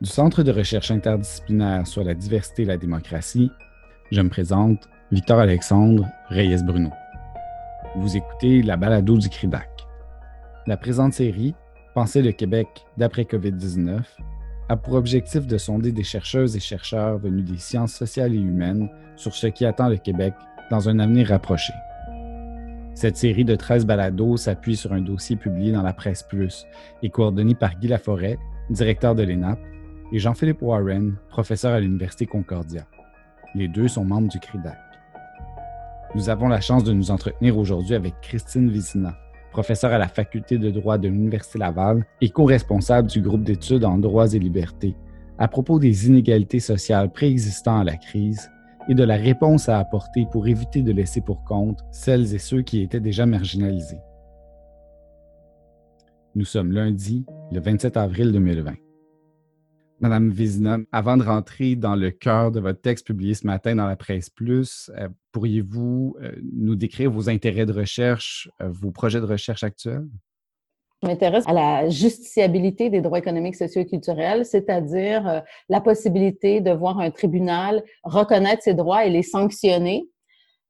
Du Centre de recherche interdisciplinaire sur la diversité et la démocratie, je me présente Victor Alexandre Reyes-Bruno. Vous écoutez la balado du CRIDAC. La présente série, Penser le Québec d'après COVID-19, a pour objectif de sonder des chercheuses et chercheurs venus des sciences sociales et humaines sur ce qui attend le Québec dans un avenir rapproché. Cette série de 13 balados s'appuie sur un dossier publié dans la Presse Plus et coordonné par Guy Laforêt, directeur de l'ENAP, et Jean-Philippe Warren, professeur à l'Université Concordia. Les deux sont membres du CRIDAC. Nous avons la chance de nous entretenir aujourd'hui avec Christine Vizina, professeure à la Faculté de droit de l'Université Laval et co-responsable du groupe d'études en droits et libertés, à propos des inégalités sociales préexistant à la crise et de la réponse à apporter pour éviter de laisser pour compte celles et ceux qui étaient déjà marginalisés. Nous sommes lundi, le 27 avril 2020. Madame Vizina, avant de rentrer dans le cœur de votre texte publié ce matin dans la presse plus, euh, pourriez-vous euh, nous décrire vos intérêts de recherche, euh, vos projets de recherche actuels? Je m'intéresse à la justiciabilité des droits économiques, sociaux et culturels, c'est-à-dire la possibilité de voir un tribunal reconnaître ses droits et les sanctionner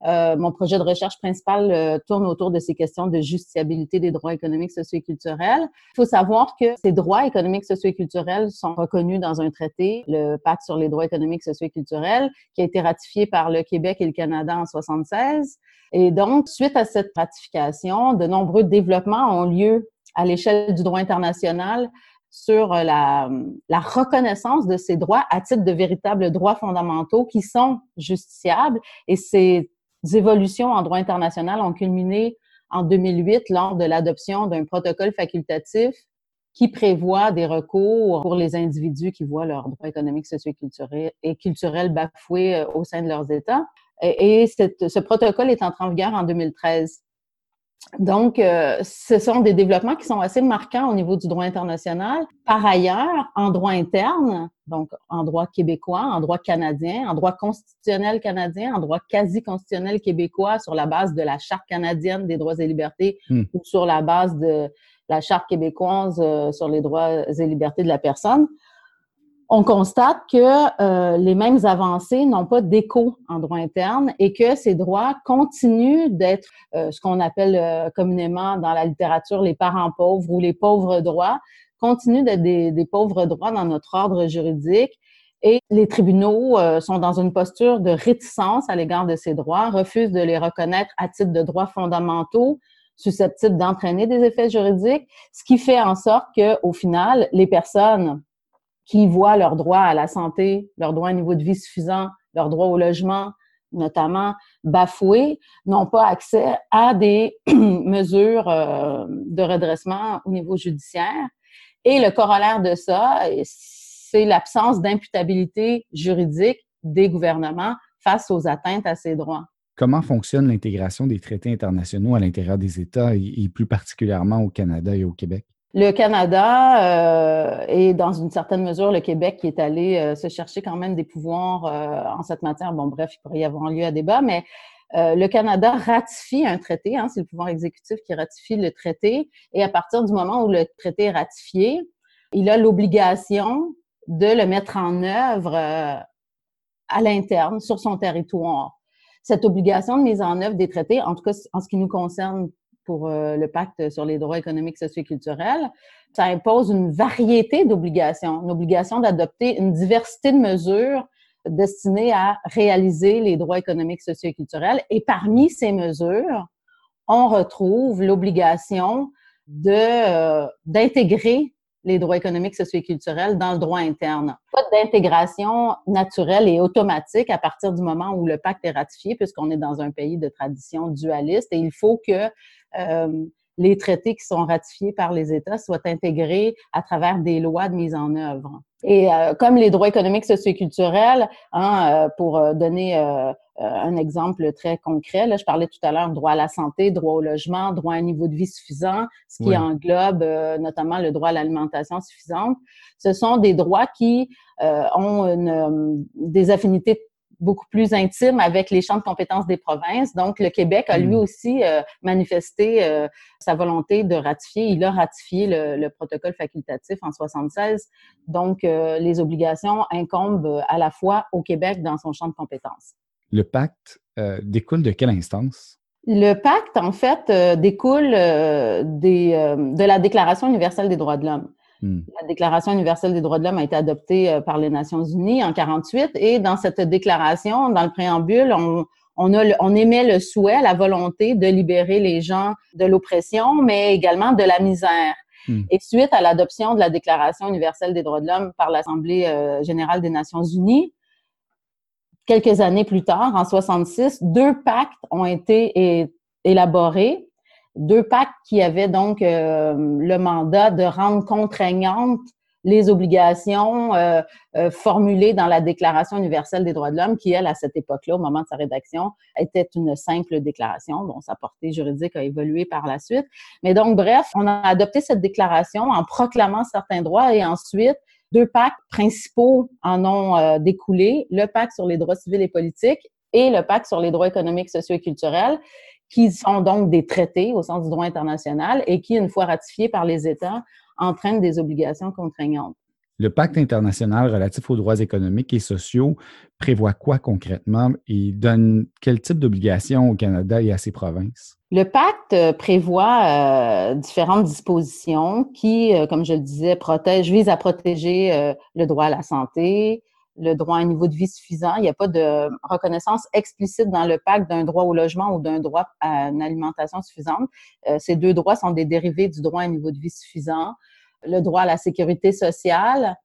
euh, mon projet de recherche principal euh, tourne autour de ces questions de justiciabilité des droits économiques, sociaux et culturels. Il faut savoir que ces droits économiques, sociaux et culturels sont reconnus dans un traité, le Pacte sur les droits économiques, sociaux et culturels, qui a été ratifié par le Québec et le Canada en 76. Et donc, suite à cette ratification, de nombreux développements ont lieu à l'échelle du droit international sur la, la, reconnaissance de ces droits à titre de véritables droits fondamentaux qui sont justiciables. Et c'est évolutions en droit international ont culminé en 2008 lors de l'adoption d'un protocole facultatif qui prévoit des recours pour les individus qui voient leurs droits économiques, sociaux et culturels bafoués euh, au sein de leurs États. Et, ce protocole est entré en vigueur en 2013. Donc, euh, ce sont des développements qui sont assez marquants au niveau du droit international. Par ailleurs, en droit interne, donc en droit québécois, en droit canadien, en droit constitutionnel canadien, en droit quasi-constitutionnel québécois sur la base de la Charte canadienne des droits et libertés hmm. ou sur la base de la Charte québécoise euh, sur les droits et libertés de la personne, on constate que euh, les mêmes avancées n'ont pas d'écho en droit interne et que ces droits continuent d'être euh, ce qu'on appelle euh, communément dans la littérature les parents pauvres ou les pauvres droits, continuent d'être des, des, pauvres droits dans notre ordre juridique. Et les tribunaux sont dans une posture de réticence à l'égard de ces droits, refusent de les reconnaître à titre de droits fondamentaux susceptibles d'entraîner des effets juridiques, ce qui fait en sorte que, au final, les personnes qui voient leurs droits à la santé, leurs droits à un niveau de vie suffisant, leurs droits au logement, notamment bafoués, n'ont pas accès à des mesures euh, de redressement au niveau judiciaire. Et le corollaire de ça, c'est l'absence d'imputabilité juridique des gouvernements face aux atteintes à ces droits. Comment fonctionne l'intégration des traités internationaux à l'intérieur des États et plus particulièrement au Canada et au Québec? Le Canada euh, et dans une certaine mesure le Québec qui est allé euh, se chercher quand même des pouvoirs euh, en cette matière. Bon, bref, il pourrait y avoir lieu à débat, mais euh, le Canada ratifie un traité, hein, c'est le pouvoir exécutif qui ratifie le traité, et à partir du moment où le traité est ratifié, il a l'obligation de le mettre en œuvre à l'interne, sur son territoire. Cette obligation de mise en œuvre des traités, en tout cas en ce qui nous concerne pour euh, le pacte sur les droits économiques, sociaux et culturels, ça impose une variété d'obligations, une obligation d'adopter une diversité de mesures destinées à réaliser les droits économiques, sociaux et culturels. Et parmi ces mesures, on retrouve l'obligation euh, d'intégrer les droits économiques, sociaux et culturels dans le droit interne. Pas d'intégration naturelle et automatique à partir du moment où le pacte est ratifié, puisqu'on est dans un pays de tradition dualiste et il faut que euh, les traités qui sont ratifiés par les États soient intégrés à travers des lois de mise en œuvre. Et euh, comme les droits économiques, socioculturels, hein, euh, pour donner un exemple très concret, là, je parlais tout à l'heure droit à la santé, droit au logement, droit à un niveau de vie suffisant, ce qui englobe notamment le droit à l'alimentation suffisante. Ce sont des droits qui ont une, des affinités beaucoup plus intime avec les champs de compétences des provinces. Donc, le Québec a lui hmm. aussi euh, manifesté euh, sa volonté de ratifier. Il a ratifié le, protocole facultatif en 76. Donc, euh, les obligations incombent à la fois au Québec dans son champ de compétences. Le pacte découle de quelle instance? Le pacte, en fait, découle des, de la Déclaration universelle des droits de l'homme. Hmm. La Déclaration universelle des droits de l'homme a été adoptée euh, par les Nations unies en 48 et dans cette déclaration, dans le préambule, on, on, a on émet le souhait, la volonté de libérer les gens de l'oppression, mais également de la misère. Hmm. Et suite à l'adoption de la Déclaration universelle des droits de l'homme par l'Assemblée euh, générale des Nations unies, quelques années plus tard, en 66, deux pactes ont été élaborés deux pactes qui avaient donc euh, le mandat de rendre contraignantes les obligations euh, euh, formulées dans la Déclaration universelle des droits de l'homme, qui, elle, à cette époque-là, au moment de sa rédaction, était une simple déclaration dont sa portée juridique a évolué par la suite. Mais donc, bref, on a adopté cette déclaration en proclamant certains droits et ensuite, deux pactes principaux en ont découlé, le pacte sur les droits civils et politiques et le pacte sur les droits économiques, sociaux et culturels, qui sont donc des traités au sens du droit international et qui, une fois ratifiés par les États, entraînent des obligations contraignantes. Le pacte international relatif aux droits économiques et sociaux prévoit quoi concrètement? Et donne quel type d'obligations au Canada et à ses provinces? Le pacte prévoit euh, différentes dispositions qui, euh, comme je le disais, visent à protéger euh, le droit à la santé, le droit à un niveau de vie suffisant. Il n'y a pas de reconnaissance explicite dans le pacte d'un droit au logement ou d'un droit à une alimentation suffisante. Euh, ces deux droits sont des dérivés du droit à un niveau de vie suffisant. Le droit à la sécurité sociale,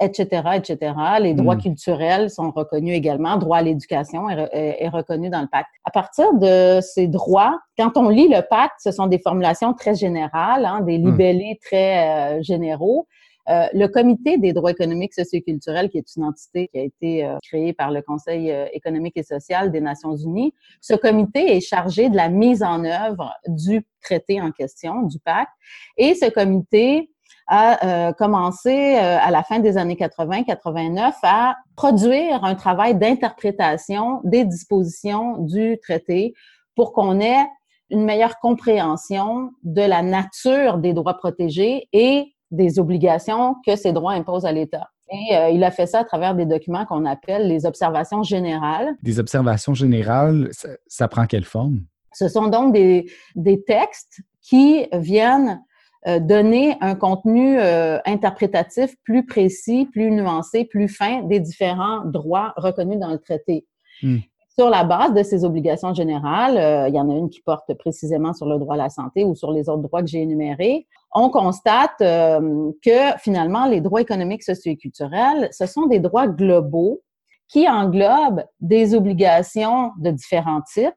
etc., etc. Les droits hmm. culturels sont reconnus également. Droit à l'éducation est, reconnu dans le pacte. À partir de ces droits, quand on lit le pacte, ce sont des formulations très générales, hein, des hmm. libellés très euh, généraux. Euh, le Comité des droits économiques, socioculturels, qui est une entité qui a été euh, créée par le Conseil euh, économique et social des Nations unies, ce comité est chargé de la mise en œuvre du traité en question, du pacte. Et ce comité a commencé à la fin des années 80-89 à produire un travail d'interprétation des dispositions du traité pour qu'on ait une meilleure compréhension de la nature des droits protégés et des obligations que ces droits imposent à l'État. Et euh, il a fait ça à travers des documents qu'on appelle les observations générales. Des observations générales, ça, prend quelle forme? Ce sont donc des, des textes qui viennent euh, donner un contenu euh, interprétatif plus précis, plus nuancé, plus fin des différents droits reconnus dans le traité. Hmm. Sur la base de ces obligations générales, euh, il y en a une qui porte précisément sur le droit à la santé ou sur les autres droits que j'ai énumérés, on constate euh, que finalement, les droits économiques, sociaux et culturels, ce sont des droits globaux qui englobent des obligations de différents types,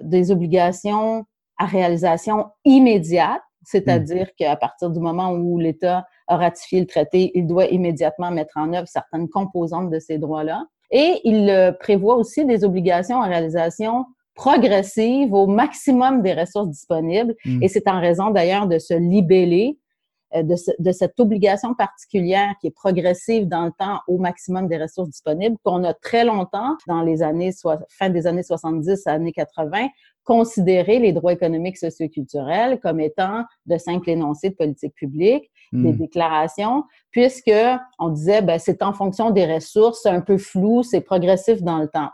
des obligations à réalisation immédiate, c'est-à-dire mmh. qu'à partir du moment où l'État a ratifié le traité, il doit immédiatement mettre en œuvre certaines composantes de ces droits-là. Et il euh, prévoit aussi des obligations en réalisation progressive au maximum des ressources disponibles. Mm. Et c'est en raison d'ailleurs de se libeller euh, de, de, cette obligation particulière qui est progressive dans le temps au maximum des ressources disponibles qu'on a très longtemps, dans les années, soit, fin des années 70 années 80, considérer les droits économiques socioculturels comme étant de simples énoncés de politique publique, des hmm. déclarations, puisque on disait ben c'est en fonction des ressources, c'est un peu flou, c'est progressif dans le temps.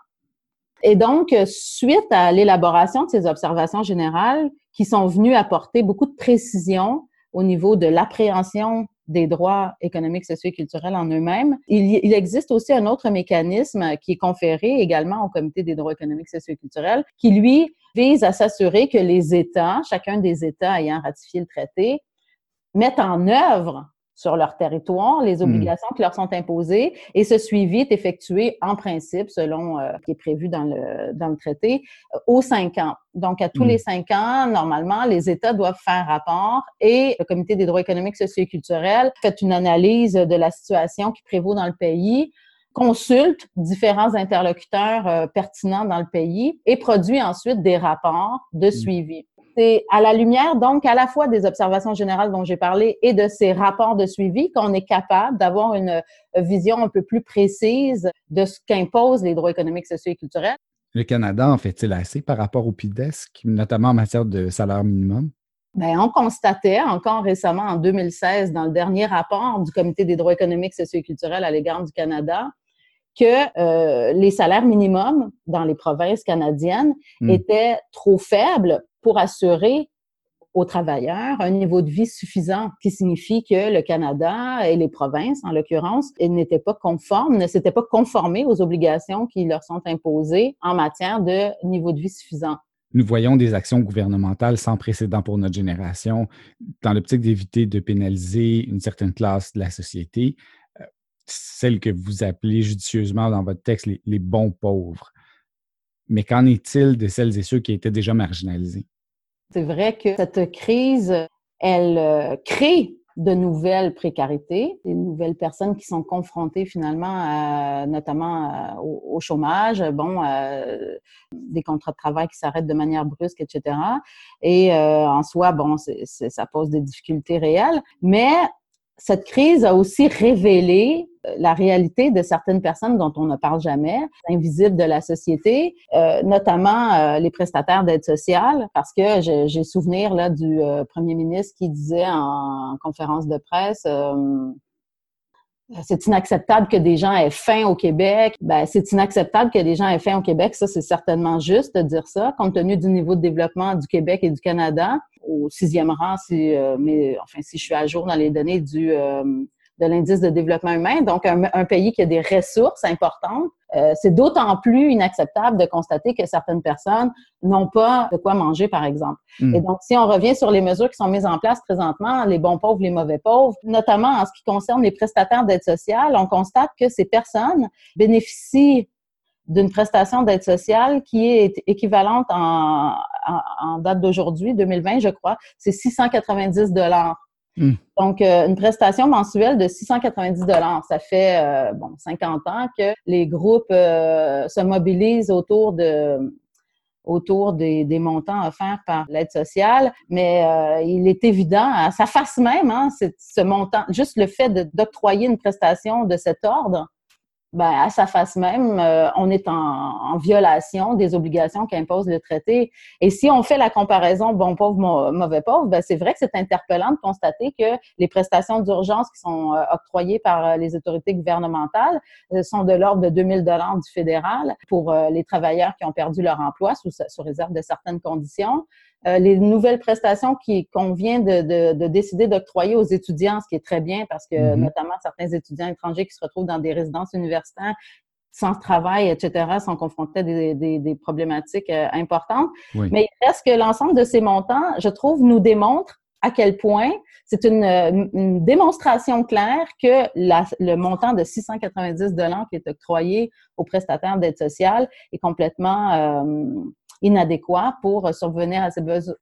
Et donc, suite à l'élaboration de ces observations générales qui sont venues apporter beaucoup de précision au niveau de l'appréhension des droits économiques, sociaux et culturels en eux-mêmes. Il, existe aussi un autre mécanisme qui est conféré également au Comité des droits économiques, sociaux et culturels, qui, lui, vise à s'assurer que les États, chacun des États ayant ratifié le traité, mettent en œuvre sur leur territoire, les hmm. obligations qui leur sont imposées, et ce suivi est effectué en principe, selon euh, ce qui est prévu dans le, dans le traité, euh, aux cinq ans. Donc, à tous hmm. les cinq ans, normalement, les États doivent faire rapport et le Comité des droits économiques, sociaux et culturels fait une analyse de la situation qui prévaut dans le pays consulte différents interlocuteurs euh, pertinents dans le pays et produit ensuite des rapports de hmm. suivi. C'est à la lumière, donc, à la fois des observations générales dont j'ai parlé et de ces rapports de suivi qu'on est capable d'avoir une vision un peu plus précise de ce qu'imposent les droits économiques, sociaux et culturels. Le Canada en fait-il assez par rapport au PIDESC, notamment en matière de salaire minimum? Bien, on constatait encore récemment, en 2016, dans le dernier rapport du Comité des droits économiques, sociaux et culturels à l'égard du Canada, que euh, les salaires minimums dans les provinces canadiennes hmm. étaient trop faibles pour assurer aux travailleurs un niveau de vie suffisant, qui signifie que le Canada et les provinces, en l'occurrence, n'étaient pas conformes, ne s'étaient pas conformés aux obligations qui leur sont imposées en matière de niveau de vie suffisant. Nous voyons des actions gouvernementales sans précédent pour notre génération dans l'optique d'éviter de pénaliser une certaine classe de la société celle que vous appelez judicieusement dans votre texte les, bons pauvres. Mais qu'en est-il de celles et ceux qui étaient déjà marginalisés? C'est vrai que cette crise, elle euh, crée de nouvelles précarités, des nouvelles personnes qui sont confrontées finalement notamment au, chômage, bon, des contrats de travail qui s'arrêtent de manière brusque, etc. Et euh, en soi, bon, ça pose des difficultés réelles, mais cette crise a aussi révélé euh, la réalité de certaines personnes dont on ne parle jamais, invisibles de la société, euh, notamment euh, les prestataires d'aide sociale, parce que j'ai souvenir là du premier ministre qui disait en, conférence de presse c'est inacceptable que des gens aient faim au Québec. Ben, c'est inacceptable que des gens aient faim au Québec. Ça, c'est certainement juste de dire ça, compte tenu du niveau de développement du Québec et du Canada au sixième rang, si, euh, mais enfin, si je suis à jour dans les données du, euh, de l'indice de développement humain, donc un, pays qui a des ressources importantes, euh, c'est d'autant plus inacceptable de constater que certaines personnes n'ont pas de quoi manger, par exemple. Hmm. Et donc, si on revient sur les mesures qui sont mises en place présentement, les bons pauvres, les mauvais pauvres, notamment en ce qui concerne les prestataires d'aide sociale, on constate que ces personnes bénéficient d'une prestation d'aide sociale qui est équivalente en, en, date d'aujourd'hui, 2020, je crois, c'est 690 dollars. Hmm. Donc, euh, une prestation mensuelle de 690 dollars, ça fait euh, bon 50 ans que les groupes euh, se mobilisent autour de autour des, des montants offerts par l'aide sociale, mais il est évident, à sa face même, hein, ce montant, juste le fait d'octroyer une prestation de cet ordre, ben, à sa face même, euh, on est en, en, violation des obligations qu'impose le traité. Et si on fait la comparaison bon pauvre, mauvais pauvre, ben, c'est vrai que c'est interpellant de constater que les prestations d'urgence qui sont euh, octroyées par euh, les autorités gouvernementales sont de l'ordre de 2000 dollars du fédéral pour les travailleurs qui ont perdu leur emploi sous, sous réserve de certaines conditions. Euh, les nouvelles prestations qui qu'on vient de, de, décider d'octroyer aux étudiants, ce qui est très bien parce que mm-hmm. notamment certains étudiants étrangers qui se retrouvent dans des résidences universitaires sans travail, etc., sont confrontés à des, des, problématiques euh, importantes. Mais il reste que l'ensemble de ces montants, je trouve, nous démontre à quel point c'est une, une, démonstration claire que la, le montant de 690 dollars qui est octroyé aux prestataires d'aide sociale est complètement euh, inadéquat pour subvenir à ses, besoins,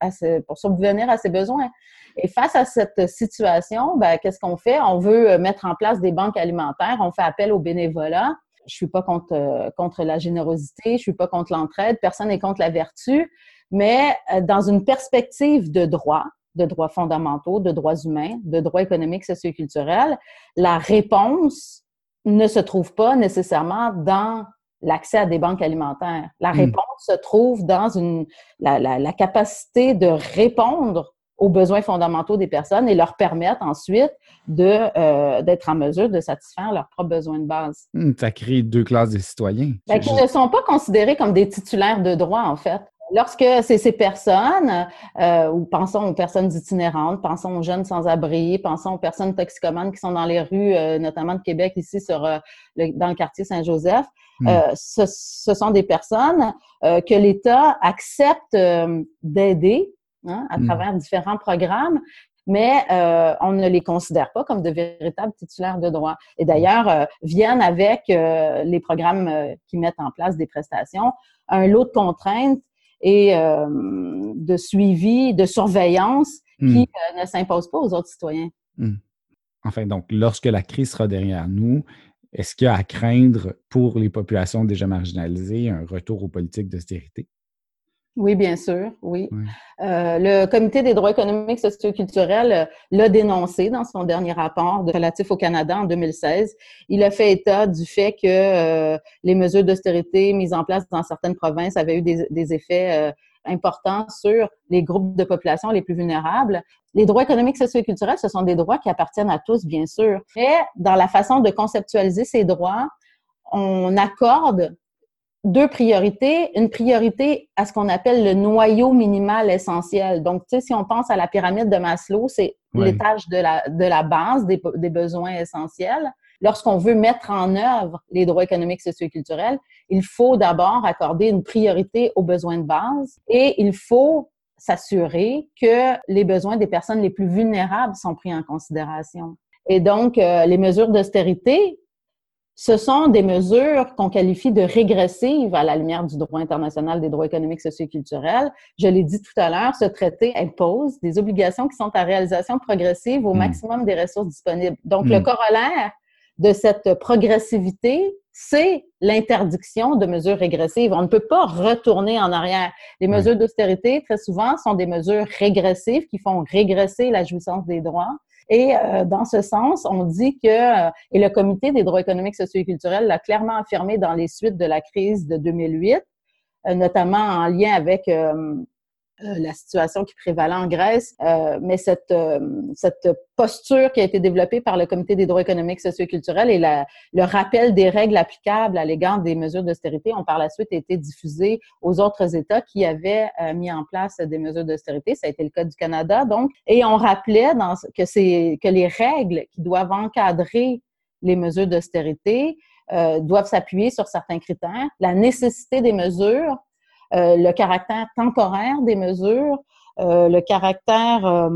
pour subvenir à ses besoins. Et face à cette situation, ben, qu'est-ce qu'on fait? On veut mettre en place des banques alimentaires, on fait appel au bénévolat. Je suis pas contre, euh, contre la générosité, je suis pas contre l'entraide, personne n'est contre la vertu, mais euh, dans une perspective de droit, de droits fondamentaux, de droits humains, de droits économiques, socioculturels, la réponse ne se trouve pas nécessairement dans l'accès à des banques alimentaires. La hmm. réponse se trouve dans une, la, la, la, capacité de répondre aux besoins fondamentaux des personnes et leur permettre ensuite de euh, d'être en mesure de satisfaire leurs propres besoins de base. Hmm, ça crée deux classes de citoyens. Ben, qui ne sont pas considérés comme des titulaires de droits, en fait. Lorsque c'est ces personnes, euh, ou pensons aux personnes itinérantes, pensons aux jeunes sans-abri, pensons aux personnes toxicomanes qui sont dans les rues, euh, notamment de Québec, ici sur euh, dans le quartier Saint-Joseph, hmm. ce, ce, sont des personnes que l'État accepte d'aider hein, à hmm. travers différents programmes, mais on ne les considère pas comme de véritables titulaires de droit. Et d'ailleurs, viennent avec les programmes qui mettent en place des prestations un lot de contraintes et euh, de suivi, de surveillance qui hmm. euh, ne s'impose pas aux autres citoyens. Hmm. Enfin, donc, lorsque la crise sera derrière nous, est-ce qu'il y a à craindre pour les populations déjà marginalisées un retour aux politiques d'austérité? Oui, bien sûr, oui. Euh, le Comité des droits économiques, socioculturels euh, l'a dénoncé dans son dernier rapport relatif au Canada en 2016. Il a fait état du fait que euh, les mesures d'austérité mises en place dans certaines provinces avaient eu des, effets importants sur les groupes de population les plus vulnérables. Les droits économiques, socioculturels, ce sont des droits qui appartiennent à tous, bien sûr. Mais dans la façon de conceptualiser ces droits, on accorde deux priorités. Une priorité à ce qu'on appelle le noyau minimal essentiel. Donc, tu sais, si on pense à la pyramide de Maslow, c'est l'étage de la, de la base des, des besoins essentiels. Lorsqu'on veut mettre en œuvre les droits économiques, sociaux et culturels, il faut d'abord accorder une priorité aux besoins de base et il faut s'assurer que les besoins des personnes les plus vulnérables sont pris en considération. Et donc, euh, les mesures d'austérité ce sont des mesures qu'on qualifie de régressives à la lumière du droit international des droits économiques, sociaux et culturels. Je l'ai dit tout à l'heure, ce traité impose des obligations qui sont à réalisation progressive au hmm. maximum des ressources disponibles. Donc, le hmm. corollaire de cette progressivité, c'est l'interdiction de mesures régressives. On ne peut pas retourner en arrière. Les mesures d'austérité, très souvent, sont des mesures régressives qui font régresser la jouissance des droits. Et euh, dans ce sens, on dit que, euh, et le Comité des droits économiques, sociaux et culturels l'a clairement affirmé dans les suites de la crise de 2008, euh, notamment en lien avec euh, la situation qui prévalait en Grèce, euh, mais cette, euh, cette posture qui a été développée par le Comité des droits économiques, sociaux et culturels et la, le rappel des règles applicables à l'égard des mesures d'austérité ont par la suite été diffusés aux autres États qui avaient mis en place des mesures d'austérité. Ça a été le cas du Canada, donc, et on rappelait dans, que, c'est, que les règles qui doivent encadrer les mesures d'austérité doivent s'appuyer sur certains critères, la nécessité des mesures, euh, le caractère temporaire des mesures, euh, le caractère euh,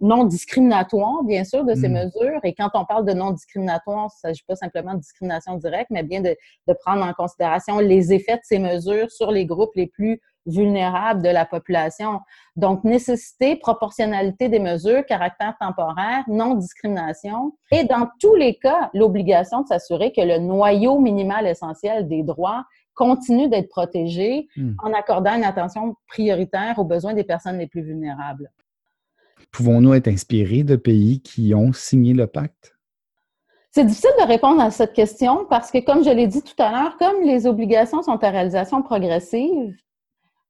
non discriminatoire, bien sûr, de ces mm. mesures. Et quand on parle de non discriminatoire, il ne s'agit pas simplement de discrimination directe, mais bien de, de, prendre en considération les effets de ces mesures sur les groupes les plus vulnérables de la population. Donc, nécessité, proportionnalité des mesures, caractère temporaire, non discrimination. Et dans tous les cas, l'obligation de s'assurer que le noyau minimal essentiel des droits continue d'être protégé hmm. en accordant une attention prioritaire aux besoins des personnes les plus vulnérables. Pouvons-nous être inspirés de pays qui ont signé le pacte? C'est difficile de répondre à cette question parce que, comme je l'ai dit tout à l'heure, comme les obligations sont à réalisation progressive,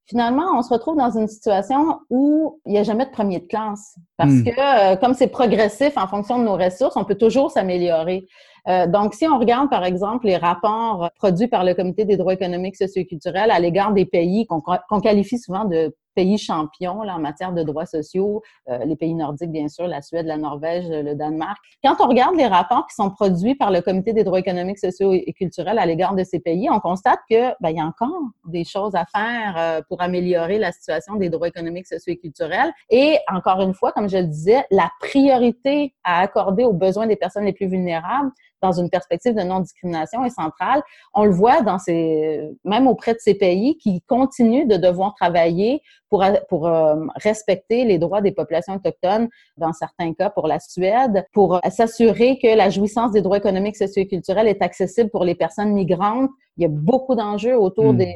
finalement, on se retrouve dans une situation où il n'y a jamais de premier de classe. Parce hmm. que, euh, comme c'est progressif en fonction de nos ressources, on peut toujours s'améliorer. Euh, donc, si on regarde, par exemple, les rapports produits par le Comité des droits économiques, sociaux et culturels à l'égard des pays qu'on qualifie souvent de pays champions là, en matière de droits sociaux, euh, les pays nordiques, bien sûr, la Suède, la Norvège, le Danemark. Quand on regarde les rapports qui sont produits par le Comité des droits économiques, sociaux et culturels à l'égard de ces pays, on constate que ben, il y a encore des choses à faire euh, pour améliorer la situation des droits économiques, sociaux et culturels. Et encore une fois, comme je le disais, la priorité à accorder aux besoins des personnes les plus vulnérables, dans une perspective de non-discrimination est centrale. On le voit même auprès de ces pays qui continuent de devoir travailler pour, euh, respecter les droits des populations autochtones, dans certains cas pour la Suède, pour s'assurer que la jouissance des droits économiques, sociaux et culturels est accessible pour les personnes migrantes. Il y a beaucoup d'enjeux autour hmm. des,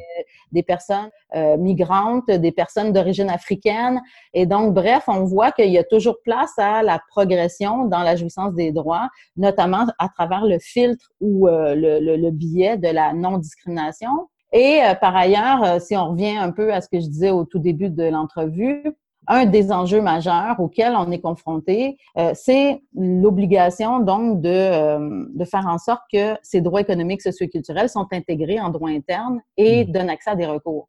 des, personnes euh, migrantes, des personnes d'origine africaine. Et donc, bref, on voit qu'il y a toujours place à la progression dans la jouissance des droits, notamment à travers le filtre ou euh, le, le, le biais de la non-discrimination. Et euh, par ailleurs, euh, si on revient un peu à ce que je disais au tout début de l'entrevue, un des enjeux majeurs auxquels on est confronté, euh, c'est l'obligation donc de, de faire en sorte que ces droits économiques, sociaux et culturels sont intégrés en droit interne et mmh. donnent accès à des recours.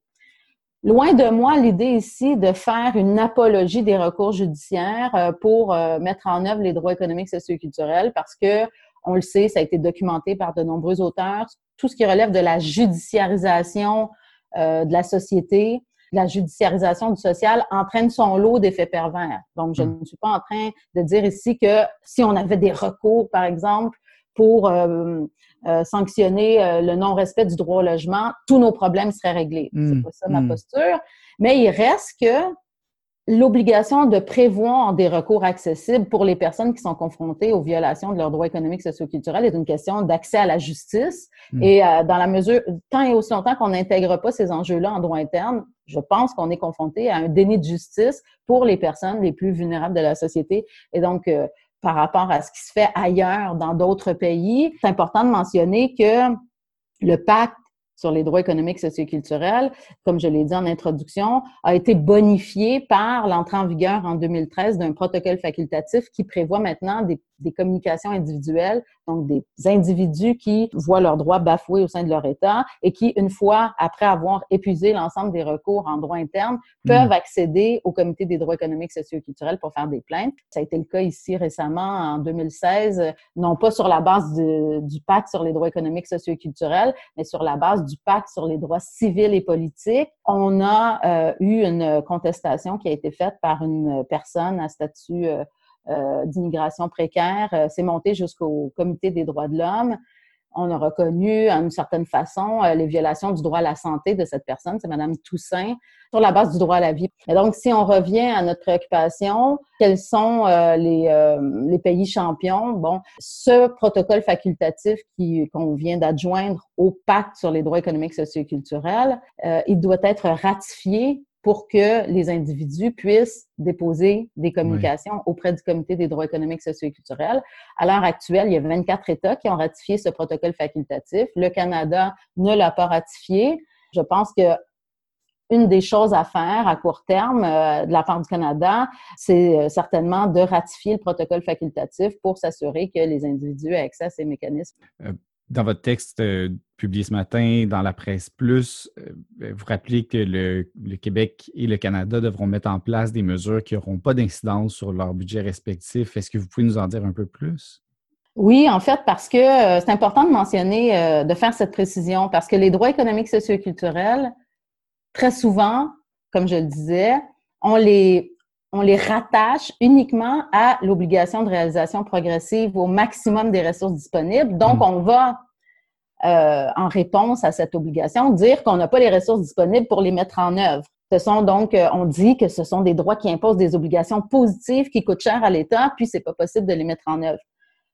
Loin de moi l'idée ici de faire une apologie des recours judiciaires pour mettre en œuvre les droits économiques, sociaux et culturels parce que on le sait, ça a été documenté par de nombreux auteurs, tout ce qui relève de la judiciarisation euh, de la société, la judiciarisation du social entraîne son lot d'effets pervers. Donc, je hmm. ne suis pas en train de dire ici que si on avait des recours, par exemple, pour euh, euh, sanctionner le non-respect du droit au logement, tous nos problèmes seraient réglés. C'est hmm. pas ça ma hmm. posture. Mais il reste que l'obligation de prévoir des recours accessibles pour les personnes qui sont confrontées aux violations de leurs droits économiques, socioculturels est une question d'accès à la justice. Hmm. Et euh, dans la mesure, tant et aussi longtemps qu'on n'intègre pas ces enjeux-là en droit interne, je pense qu'on est confronté à un déni de justice pour les personnes les plus vulnérables de la société. Et donc, euh, par rapport à ce qui se fait ailleurs dans d'autres pays, c'est important de mentionner que le pacte sur les droits économiques, socioculturels, comme je l'ai dit en introduction, a été bonifié par l'entrée en vigueur en 2013 d'un protocole facultatif qui prévoit maintenant des, des, communications individuelles, donc des individus qui voient leurs droits bafoués au sein de leur État et qui, une fois après avoir épuisé l'ensemble des recours en droit interne, hmm. peuvent accéder au comité des droits économiques, socioculturels pour faire des plaintes. Ça a été le cas ici récemment en 2016, non pas sur la base du pacte sur les droits économiques, socioculturels, mais sur la base du pacte sur les droits civils et politiques, on a euh, eu une contestation qui a été faite par une personne à statut euh, euh, d'immigration précaire. C'est monté jusqu'au Comité des droits de l'homme on a reconnu, d'une certaine façon, euh, les violations du droit à la santé de cette personne, c'est Madame Toussaint, sur la base du droit à la vie. Et donc, si on revient à notre préoccupation, quels sont euh, les, euh, les, pays champions? Bon, ce protocole facultatif qu'on vient d'adjoindre au pacte sur les droits économiques, sociaux et culturels, il doit être ratifié pour que les individus puissent déposer des communications auprès du Comité des droits économiques, sociaux et culturels. À l'heure actuelle, il y a 24 États qui ont ratifié ce protocole facultatif. Le Canada ne l'a pas ratifié. Je pense que une des choses à faire à court terme euh, de la part du Canada, c'est euh, certainement de ratifier le protocole facultatif pour s'assurer que les individus aient accès à ces mécanismes. Dans votre texte euh, publié ce matin dans la presse plus, euh, ben, vous rappelez que le, Québec et le Canada devront mettre en place des mesures qui n'auront pas d'incidence sur leur budget respectif. Est-ce que vous pouvez nous en dire un peu plus? Oui, en fait, parce que euh, c'est important de mentionner, de faire cette précision, parce que les droits économiques, sociaux et culturels, très souvent, comme je le disais, on les, on les rattache uniquement à l'obligation de réalisation progressive au maximum des ressources disponibles. Donc, mm. on va, euh, en réponse à cette obligation, dire qu'on n'a pas les ressources disponibles pour les mettre en œuvre. Ce sont donc, euh, on dit que ce sont des droits qui imposent des obligations positives qui coûtent cher à l'État, puis c'est pas possible de les mettre en œuvre.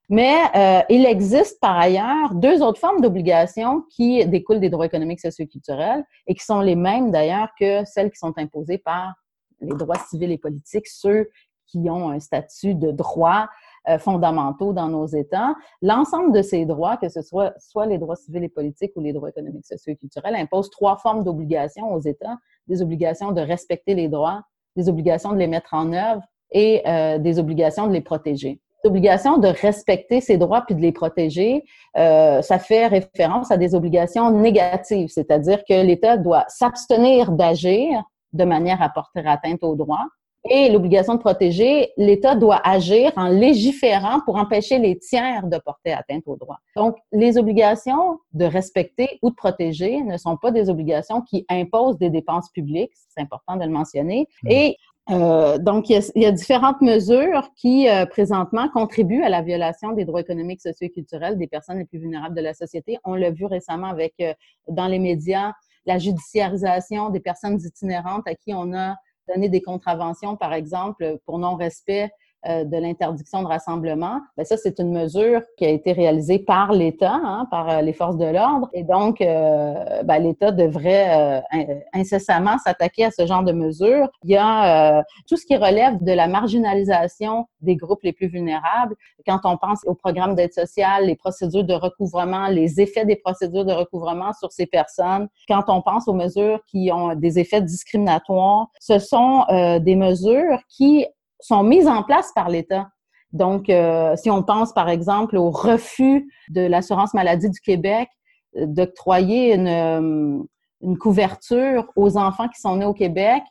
Mais euh, il existe par ailleurs deux autres formes d'obligations qui découlent des droits économiques, sociaux et culturels et qui sont les mêmes d'ailleurs que celles qui sont imposées par les droits civils et politiques, ceux qui ont un statut de droits euh, fondamentaux dans nos États. L'ensemble de ces droits, que ce soit soit les droits civils et politiques ou les droits économiques, sociaux et culturels, imposent trois formes d'obligations aux États. Des obligations de respecter les droits, des obligations de les mettre en œuvre et euh, des obligations de les protéger. L'obligation de respecter ces droits puis de les protéger, euh, ça fait référence à des obligations négatives, c'est-à-dire que l'État doit s'abstenir d'agir de manière à porter atteinte aux droits. Et l'obligation de protéger, l'État doit agir en légiférant pour empêcher les tiers de porter atteinte aux droits. Donc, les obligations de respecter ou de protéger ne sont pas des obligations qui imposent des dépenses publiques, c'est important de le mentionner. Mmh. Et euh, donc, il y, a, différentes mesures qui, euh, présentement, contribuent à la violation des droits économiques, sociaux et culturels des personnes les plus vulnérables de la société. On l'a vu récemment avec, euh, dans les médias, la judiciarisation des personnes itinérantes à qui on a donné des contraventions, par exemple, pour non-respect de l'interdiction de rassemblement, bien, ça, c'est une mesure qui a été réalisée par l'État, hein, par euh, les forces de l'ordre. Et donc, euh, ben, l'État devrait incessamment s'attaquer à ce genre de mesures. Il y a tout ce qui relève de la marginalisation des groupes les plus vulnérables. Quand on pense au programme d'aide sociale, les procédures de recouvrement, les effets des procédures de recouvrement sur ces personnes, quand on pense aux mesures qui ont des effets discriminatoires, ce sont des mesures qui sont mises en place par l'État. Donc, euh, si on pense par exemple au refus de l'assurance maladie du Québec euh, d'octroyer une, euh, une, couverture aux enfants qui sont nés au Québec,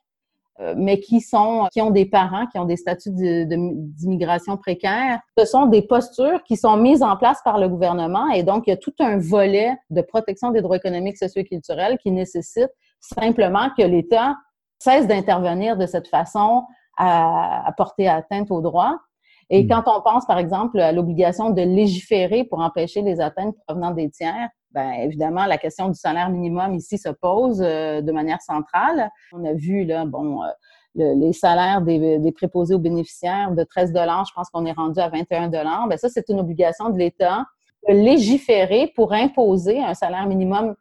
mais qui sont qui ont des parents qui ont des statuts d'immigration de, précaire, ce sont des postures qui sont mises en place par le gouvernement et donc il y a tout un volet de protection des droits économiques, sociaux et culturels qui nécessite simplement que l'État cesse d'intervenir de cette façon à, porter atteinte aux droits. Et hmm. quand on pense, par exemple, à l'obligation de légiférer pour empêcher les atteintes provenant des tiers, bien évidemment, la question du salaire minimum ici se pose euh, de manière centrale. On a vu, là, bon, euh, les salaires des, des, préposés aux bénéficiaires de 13 je pense qu'on est rendu à 21 Bien, ça, c'est une obligation de l'État de légiférer pour imposer un salaire minimum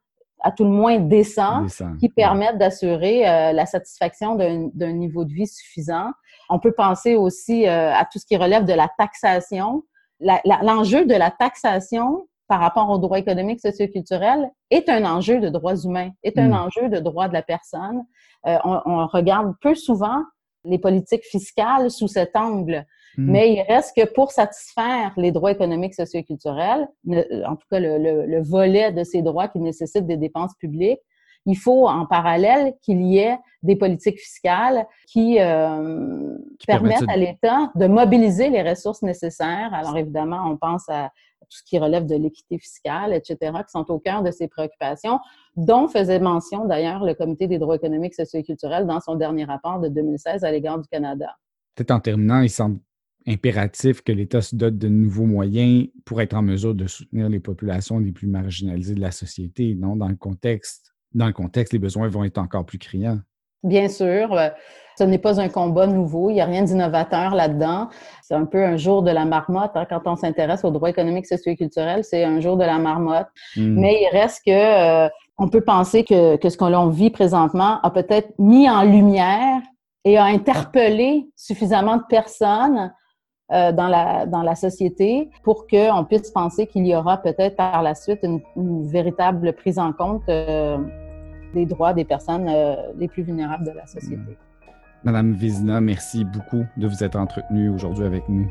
à tout le moins décents, qui permettent d'assurer euh, la satisfaction d'un niveau de vie suffisant. On peut penser aussi euh, à tout ce qui relève de la taxation. L'enjeu de la taxation par rapport aux droits économiques, socioculturels est un enjeu de droits humains, est un mm. enjeu de droits de la personne. Euh, on, on, regarde peu souvent les politiques fiscales sous cet angle. Mm. Mais il reste que pour satisfaire les droits économiques, socioculturels, en tout cas le, le, le, volet de ces droits qui nécessitent des dépenses publiques, il faut en parallèle qu'il y ait des politiques fiscales qui, euh, permettent à l'État de mobiliser les ressources nécessaires. Alors évidemment, on pense à tout ce qui relève de l'équité fiscale, etc., qui sont au cœur de ces préoccupations, dont faisait mention d'ailleurs le Comité des droits économiques, sociaux et culturels dans son dernier rapport de 2016 à l'égard du Canada. Peut-être en terminant, il semble impératif que l'État se dote de nouveaux moyens pour être en mesure de soutenir les populations les plus marginalisées de la société, non? Dans le contexte, dans le contexte, les besoins vont être encore plus criants. Bien sûr, euh, ce n'est pas un combat nouveau, il n'y a rien d'innovateur là-dedans. C'est un peu un jour de la marmotte hein, quand on s'intéresse aux droits économiques, sociaux et culturels, c'est un jour de la marmotte. Hmm. Mais il reste que euh, on peut penser que, que ce qu'on vit présentement a peut-être mis en lumière et a interpellé suffisamment de personnes euh, dans, la, dans la société pour qu'on puisse penser qu'il y aura peut-être par la suite une, véritable prise en compte euh, des droits des personnes euh, les plus vulnérables de la société. Hmm. Madame Vizina, merci beaucoup de vous être entretenue aujourd'hui avec nous.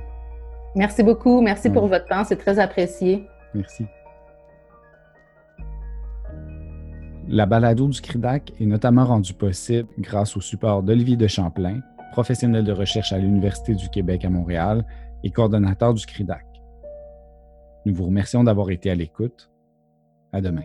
Merci beaucoup. Merci pour hmm. votre temps. C'est très apprécié. Merci. La balado du CRIDAC est notamment rendue possible grâce au support d'Olivier de Champlain, professionnel de recherche à l'Université du Québec à Montréal et coordonnateur du CRIDAC. Nous vous remercions d'avoir été à l'écoute. À demain.